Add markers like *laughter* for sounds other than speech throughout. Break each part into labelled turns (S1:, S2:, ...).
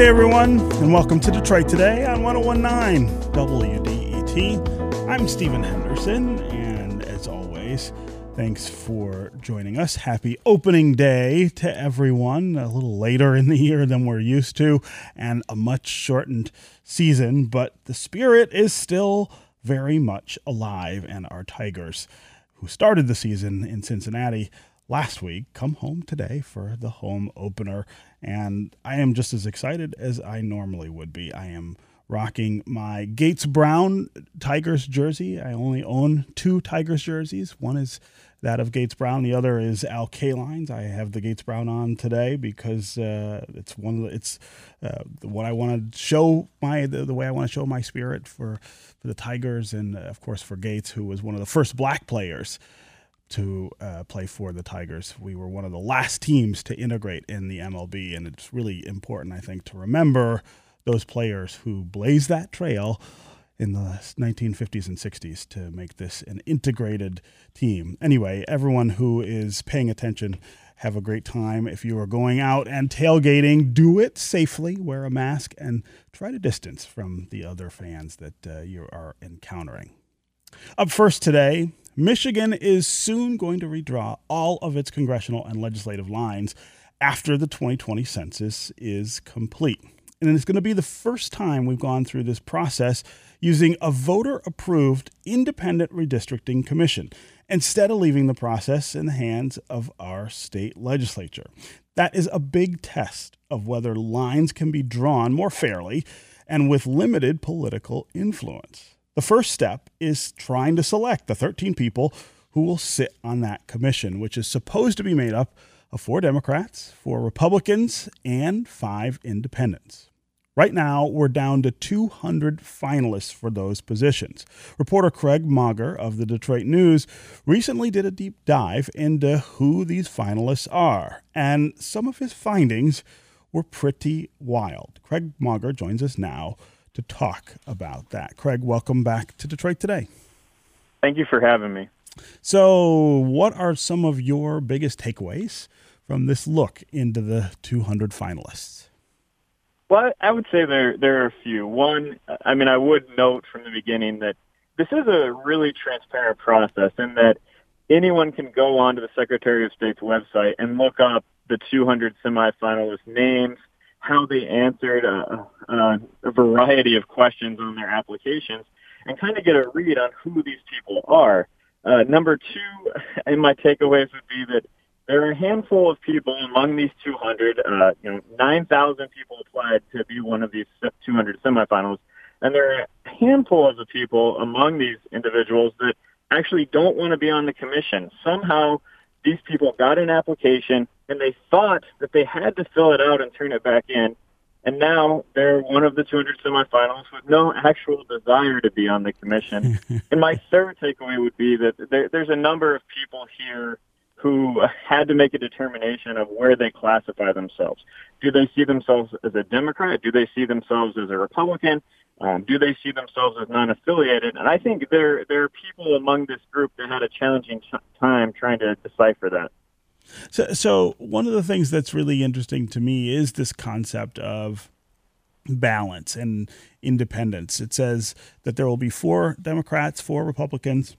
S1: Tuesday, everyone, and welcome to Detroit Today on 1019 WDET. I'm Stephen Henderson, and as always, thanks for joining us. Happy opening day to everyone, a little later in the year than we're used to, and a much shortened season, but the spirit is still very much alive, and our Tigers, who started the season in Cincinnati, last week come home today for the home opener and I am just as excited as I normally would be. I am rocking my Gates Brown Tigers jersey. I only own two Tigers jerseys. One is that of Gates Brown. The other is Al Kalines. I have the Gates Brown on today because uh, it's one of the, it's uh, what I want to show my the, the way I want to show my spirit for for the Tigers and of course for Gates, who was one of the first black players to uh, play for the Tigers. We were one of the last teams to integrate in the MLB, and it's really important, I think, to remember those players who blazed that trail in the 1950s and 60s to make this an integrated team. Anyway, everyone who is paying attention, have a great time. If you are going out and tailgating, do it safely, wear a mask, and try to distance from the other fans that uh, you are encountering. Up first today, Michigan is soon going to redraw all of its congressional and legislative lines after the 2020 census is complete. And it's going to be the first time we've gone through this process using a voter approved independent redistricting commission instead of leaving the process in the hands of our state legislature. That is a big test of whether lines can be drawn more fairly and with limited political influence. The first step is trying to select the 13 people who will sit on that commission, which is supposed to be made up of four Democrats, four Republicans, and five independents. Right now, we're down to 200 finalists for those positions. Reporter Craig Mauger of the Detroit News recently did a deep dive into who these finalists are, and some of his findings were pretty wild. Craig Mauger joins us now to talk about that. Craig, welcome back to Detroit today.
S2: Thank you for having me.
S1: So, what are some of your biggest takeaways from this look into the 200 finalists?
S2: Well, I would say there there are a few. One, I mean, I would note from the beginning that this is a really transparent process, in that anyone can go onto the Secretary of State's website and look up the 200 semifinalist names, how they answered a, a, a variety of questions on their applications and kind of get a read on who these people are. Uh, number two, *laughs* in my takeaways would be that there are a handful of people among these 200. Uh, you know, 9,000 people applied to be one of these 200 semifinals, and there are a handful of the people among these individuals that actually don't want to be on the commission. Somehow, these people got an application and they thought that they had to fill it out and turn it back in. And now they're one of the 200 semifinals with no actual desire to be on the commission. *laughs* and my third takeaway would be that there, there's a number of people here who had to make a determination of where they classify themselves. Do they see themselves as a Democrat? Do they see themselves as a Republican? Um, do they see themselves as non-affiliated? And I think there there are people among this group that had a challenging time trying to decipher that.
S1: So, so one of the things that's really interesting to me is this concept of balance and independence. It says that there will be four Democrats, four Republicans,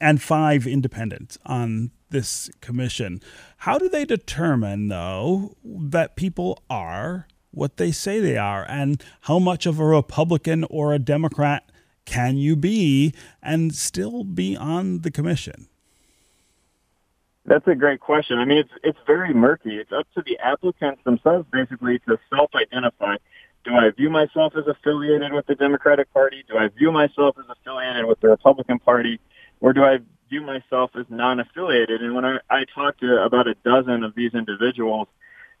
S1: and five independents on this commission. How do they determine, though, that people are what they say they are? And how much of a Republican or a Democrat can you be and still be on the commission?
S2: That's a great question. I mean, it's it's very murky. It's up to the applicants themselves, basically, to self-identify. Do I view myself as affiliated with the Democratic Party? Do I view myself as affiliated with the Republican Party? Or do I view myself as non-affiliated? And when I, I talked to about a dozen of these individuals,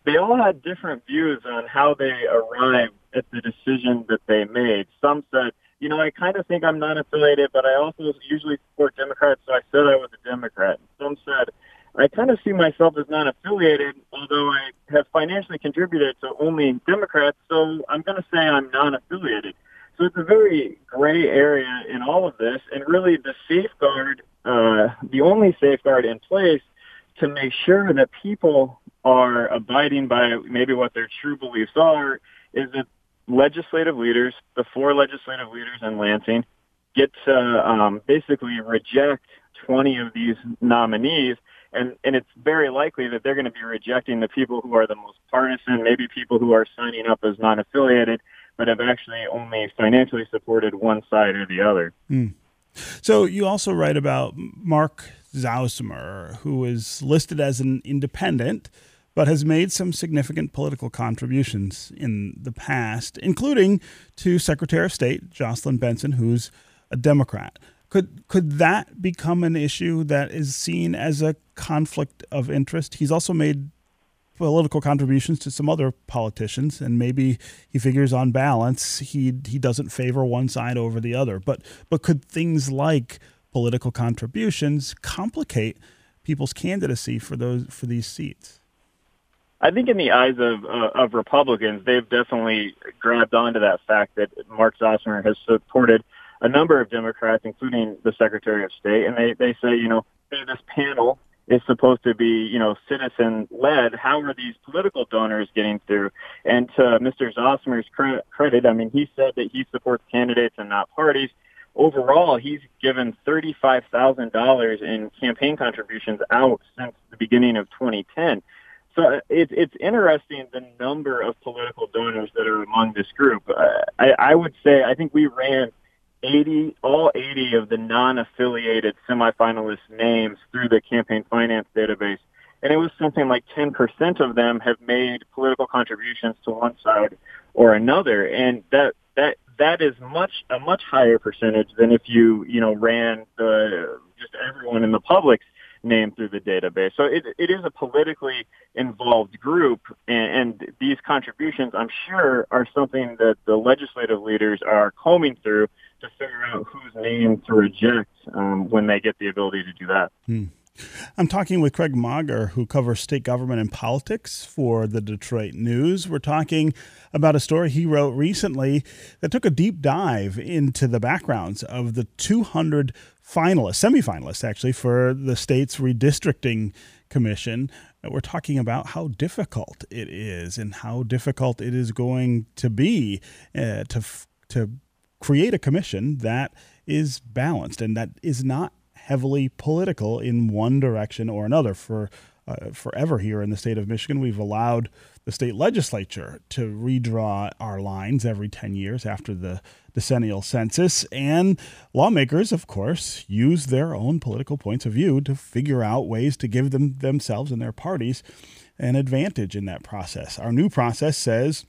S2: they all had different views on how they arrived at the decision that they made. Some said, you know, I kind of think I'm non-affiliated, but I also usually support Democrats, so I said I was a Democrat. Some said, I kind of see myself as non-affiliated, although I have financially contributed to only Democrats, so I'm going to say I'm non-affiliated. So it's a very gray area in all of this, and really the uh, safeguard in place to make sure that people are abiding by maybe what their true beliefs are is that legislative leaders, the four legislative leaders in Lansing, get to um, basically reject 20 of these nominees and and it's very likely that they're going to be rejecting the people who are the most partisan, maybe people who are signing up as non-affiliated, but have actually only financially supported one side or the other.
S1: Mm. So you also write about Mark Zausmer, who is listed as an independent, but has made some significant political contributions in the past, including to Secretary of State Jocelyn Benson, who's a Democrat. Could could that become an issue that is seen as a conflict of interest? He's also made political contributions to some other politicians, and maybe he figures on balance he he doesn't favor one side over the other. But but could things like political contributions complicate people's candidacy for those for these seats?
S2: I think in the eyes of uh, of Republicans, they've definitely grabbed onto that fact that Mark Zausmer has supported a number of Democrats, including the Secretary of State, and they, they say, you know, hey, this panel is supposed to be, you know, citizen led. How are these political donors getting through? And to Mr. Zausmer's credit, I mean, he said that he supports candidates and not parties. Overall, he's given $35,000 in campaign contributions out since the beginning of 2010. So it's it's interesting the number of political donors that are among this group. Uh, I, I would say I think we ran 80, all 80 of the non-affiliated semifinalist names through the campaign finance database. And it was something like 10% of them have made political contributions to one side or another. And that, that, that is much, a much higher percentage than if you, you know, ran the, just everyone in the public's name through the database. So it, it is a politically involved group, and, and these contributions, I'm sure, are something that the legislative leaders are combing through to figure out whose name to reject um, when they get the ability to do that.
S1: Hmm. I'm talking with Craig Mauger, who covers state government and politics for the Detroit News. We're talking about a story he wrote recently that took a deep dive into the backgrounds of the 200 finalists, semifinalists actually, for the state's redistricting commission. We're talking about how difficult it is and how difficult it is going to be uh, to to create a commission that is balanced and that is not heavily political in one direction or another. For uh, forever here in the state of Michigan, we've allowed the state legislature to redraw our lines every 10 years after the decennial census. And lawmakers, of course, use their own political points of view to figure out ways to give them themselves and their parties an advantage in that process. Our new process says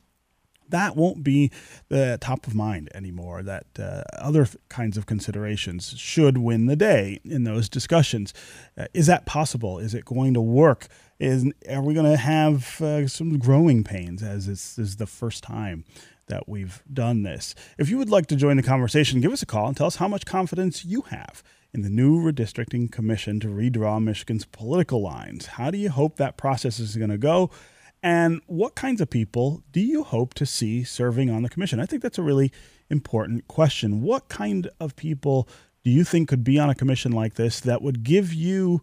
S1: that won't be the top of mind anymore. That uh, other kinds of considerations should win the day in those discussions. Uh, is that possible? Is it going to work? Is are we going to have uh, some growing pains as this is the first time? That we've done this. If you would like to join the conversation, give us a call and tell us how much confidence you have in the new redistricting commission to redraw Michigan's political lines. How do you hope that process is going to go? And what kinds of people do you hope to see serving on the commission? I think that's a really important question. What kind of people do you think could be on a commission like this that would give you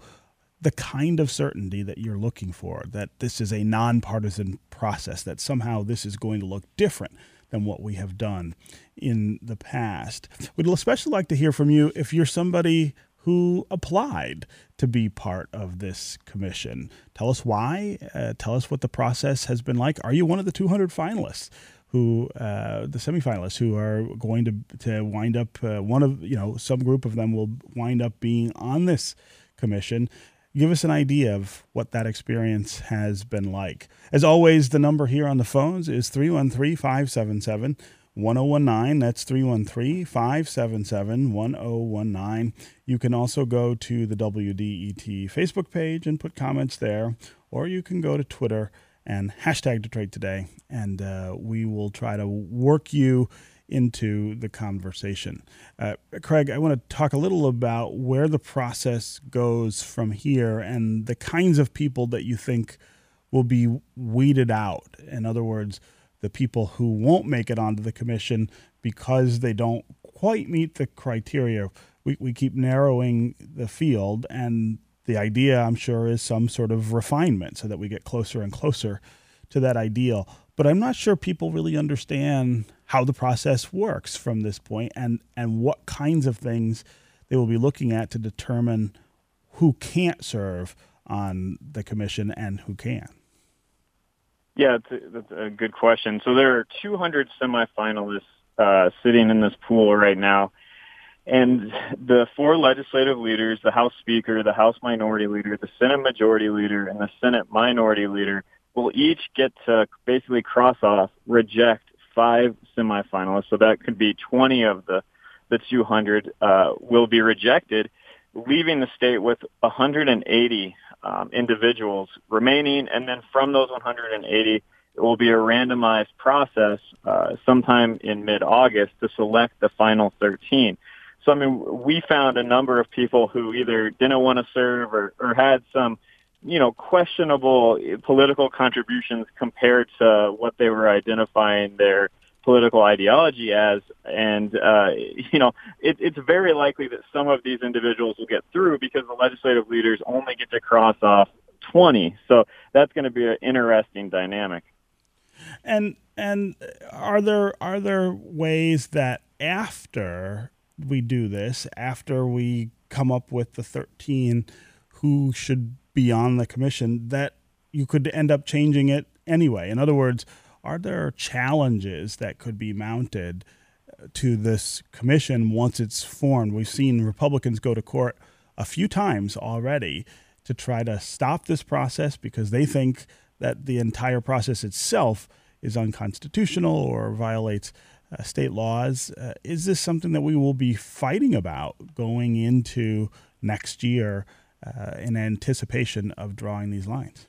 S1: the kind of certainty that you're looking for, that this is a nonpartisan process, that somehow this is going to look different than what we have done in the past? We'd especially like to hear from you if you're somebody who applied to be part of this commission. Tell us why. Uh, tell us what the process has been like. Are you one of the 200 finalists? Who uh, the semifinalists who are going to to wind up uh, one of you know some group of them will wind up being on this commission give us an idea of what that experience has been like. As always, the number here on the phones is 313 577 1019. That's 313 577 1019. You can also go to the WDET Facebook page and put comments there, or you can go to Twitter and hashtag Detroit Today, and uh, we will try to work you into the conversation. Uh, Craig, I want to talk a little about where the process goes from here and the kinds of people that you think will be weeded out. In other words, the people who won't make it onto the commission because they don't quite meet the criteria. We, we keep narrowing the field, and the idea, I'm sure, is some sort of refinement so that we get closer and closer to that ideal. but I'm not sure people really understand how the process works from this point and, and what kinds of things they will be looking at to determine who can't serve on the commission and who can.
S2: Yeah, that's a, good question. So there are 200 semifinalists uh, sitting in this pool right now. And the four legislative leaders, the House Speaker, the House Minority Leader, the Senate Majority Leader, and the Senate Minority Leader will each get to basically cross off, reject five semifinalists. So that could be 20 of the, the 200 uh, will be rejected, leaving the state with 180 um, individuals remaining. And then from those 180, it will be a randomized process uh, sometime in mid-August to select the final 13. So, I mean, we found a number of people who either didn't want to serve or, or had some – you know, questionable political contributions compared to what they were identifying their political ideology as. And, uh, *laughs* you know, it, it's very likely that some of these individuals will get through because the legislative leaders only get to cross off 20. So that's going to be an interesting dynamic.
S1: And, and are there, are there ways that after we do this, after we come up with the 13 who should be on the commission that you could end up changing it anyway. In other words, are there challenges that could be mounted uh, to this commission once it's formed? We've seen Republicans go to court a few times already to try to stop this process because they think that the entire process itself is unconstitutional or violates uh, state laws. Uh, is this something that we will be fighting about going into next year uh, in anticipation of drawing these lines?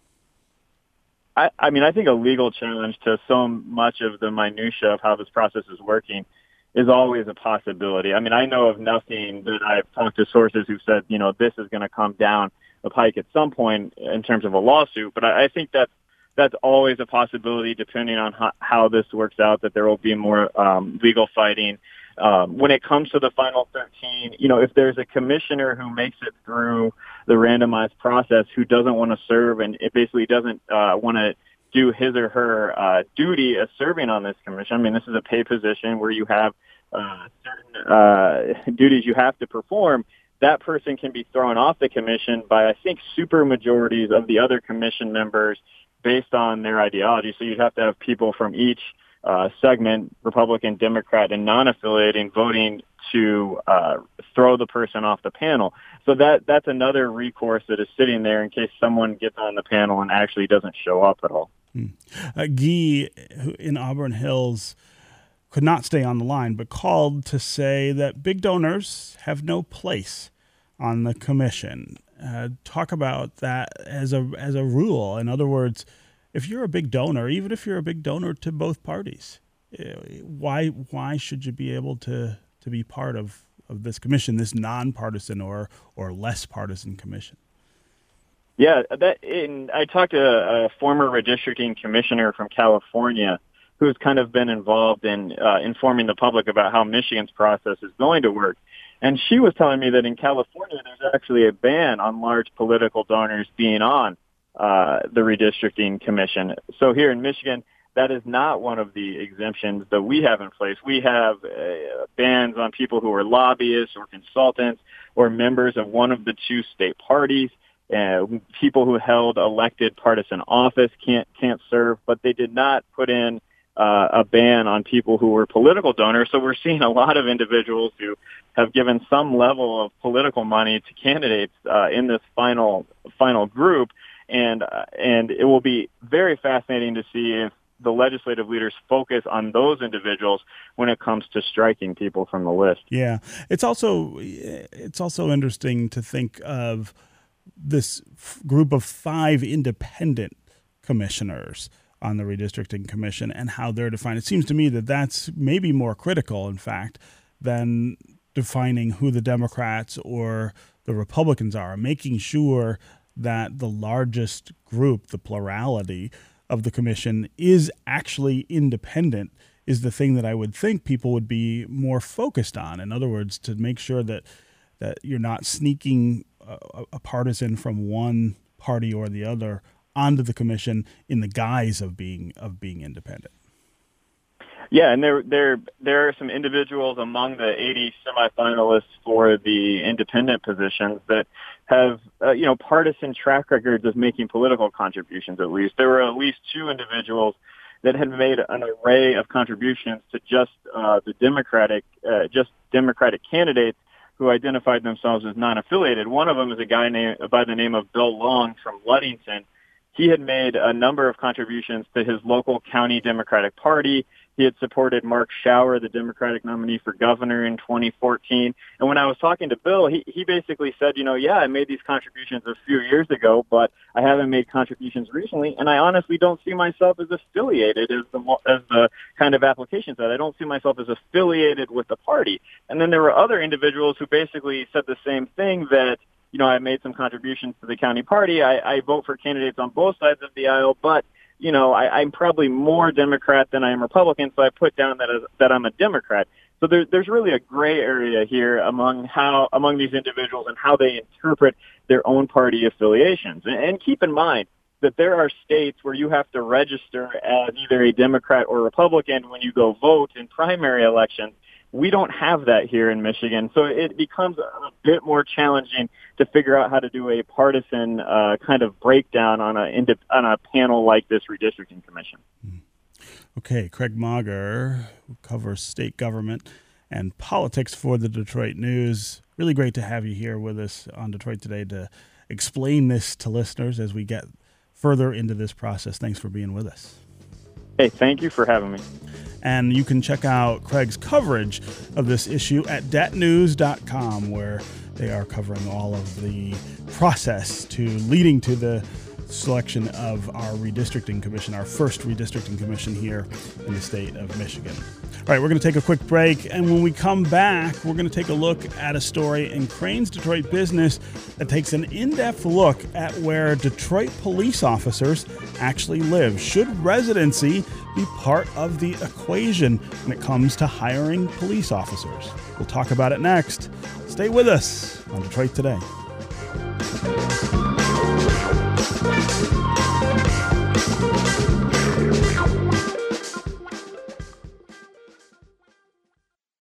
S2: I, I mean, I think a legal challenge to so much of the minutia of how this process is working is always a possibility. I mean, I know of nothing that I've talked to sources who said, you know, this is going to come down the pike at some point in terms of a lawsuit. But I, I think that's that's always a possibility, depending on how, how this works out. That there will be more um, legal fighting um, when it comes to the final 13, you know, if there's a commissioner who makes it through the randomized process who doesn't want to serve and it basically doesn't uh, want to do his or her uh, duty as serving on this commission, I mean, this is a pay position where you have uh, certain uh, duties you have to perform. That person can be thrown off the commission by, I think, super majorities of the other commission members based on their ideology. So you'd have to have people from each uh, segment, Republican, Democrat, and non-affiliating voting to uh, throw the person off the panel. So that that's another recourse that is sitting there in case someone gets on the panel and actually doesn't show up at all.
S1: Hmm. Uh, Guy in Auburn Hills could not stay on the line, but called to say that big donors have no place on the commission. Uh, talk about that as a as a rule. In other words, if you're a big donor, even if you're a big donor to both parties, eh, why why should you be able to to be part of, of this commission, this nonpartisan or or less partisan commission?
S2: Yeah, that in, I talked to a, a former redistricting commissioner from California who's kind of been involved in uh, informing the public about how Michigan's process is going to work. And she was telling me that in California, there's actually a ban on large political donors being on uh, the redistricting commission. So here in Michigan, that is not one of the exemptions that we have in place. We have uh, bans on people who are lobbyists or consultants or members of one of the two state parties. Uh, people who held elected partisan office can't can't serve, but they did not put in uh, a ban on people who were political donors. So we're seeing a lot of individuals who have given some level of political money to candidates uh, in this final final group and uh, and it will be very fascinating to see if the legislative leaders focus on those individuals when it comes to striking people from the list.
S1: Yeah, it's also it's also interesting to think of this group of five independent commissioners on the redistricting commission and how they're defined. It seems to me that that's maybe more critical, in fact, than defining who the Democrats or the Republicans are, making sure that the largest group, the plurality of the commission, is actually independent is the thing that I would think people would be more focused on. In other words, to make sure that that you're not sneaking a, a partisan from one party or the other onto the commission in the guise of being of being independent.
S2: Yeah, and there there there are some individuals among the 80 semifinalists for the independent positions that have uh, you know partisan track records of making political contributions. At least there were at least two individuals that had made an array of contributions to just uh, the Democratic uh, just Democratic candidates who identified themselves as non-affiliated. One of them is a guy named by the name of Bill Long from Ludington. He had made a number of contributions to his local county Democratic Party he had supported Mark Schauer, the Democratic nominee for governor in 2014. And when I was talking to Bill, he, he basically said, you know, yeah, I made these contributions a few years ago, but I haven't made contributions recently. And I honestly don't see myself as affiliated as the, as the kind of application said. I don't see myself as affiliated with the party. And then there were other individuals who basically said the same thing that, you know, I made some contributions to the county party. I, I vote for candidates on both sides of the aisle, but you know, I, I'm probably more Democrat than I am Republican, so I put down that as, that I'm a Democrat. So there, there's really a gray area here among how among these individuals and how they interpret their own party affiliations. And, and keep in mind that there are states where you have to register as either a Democrat or Republican when you go vote in primary elections. We don't have that here in Michigan, so it becomes a bit more challenging to figure out how to do a partisan uh, kind of breakdown on a on a panel like this redistricting commission. Hmm.
S1: Okay, Craig Mauger covers state government and politics for the Detroit News. Really great to have you here with us on Detroit today to explain this to listeners as we get further into this process. Thanks for being with us.
S2: Hey, thank you for having me.
S1: And you can check out Craig's coverage of this issue at detnews.com, where they are covering all of the process to leading to the selection of our redistricting commission, our first redistricting commission here in the state of Michigan. All right, we're going to take a quick break, and when we come back, we're going to take a look at a story in Crain's Detroit Business that takes an in depth look at where Detroit police officers actually live. Should residency be part of the equation when it comes to hiring police officers? We'll talk about it next. Stay with us on Detroit Today.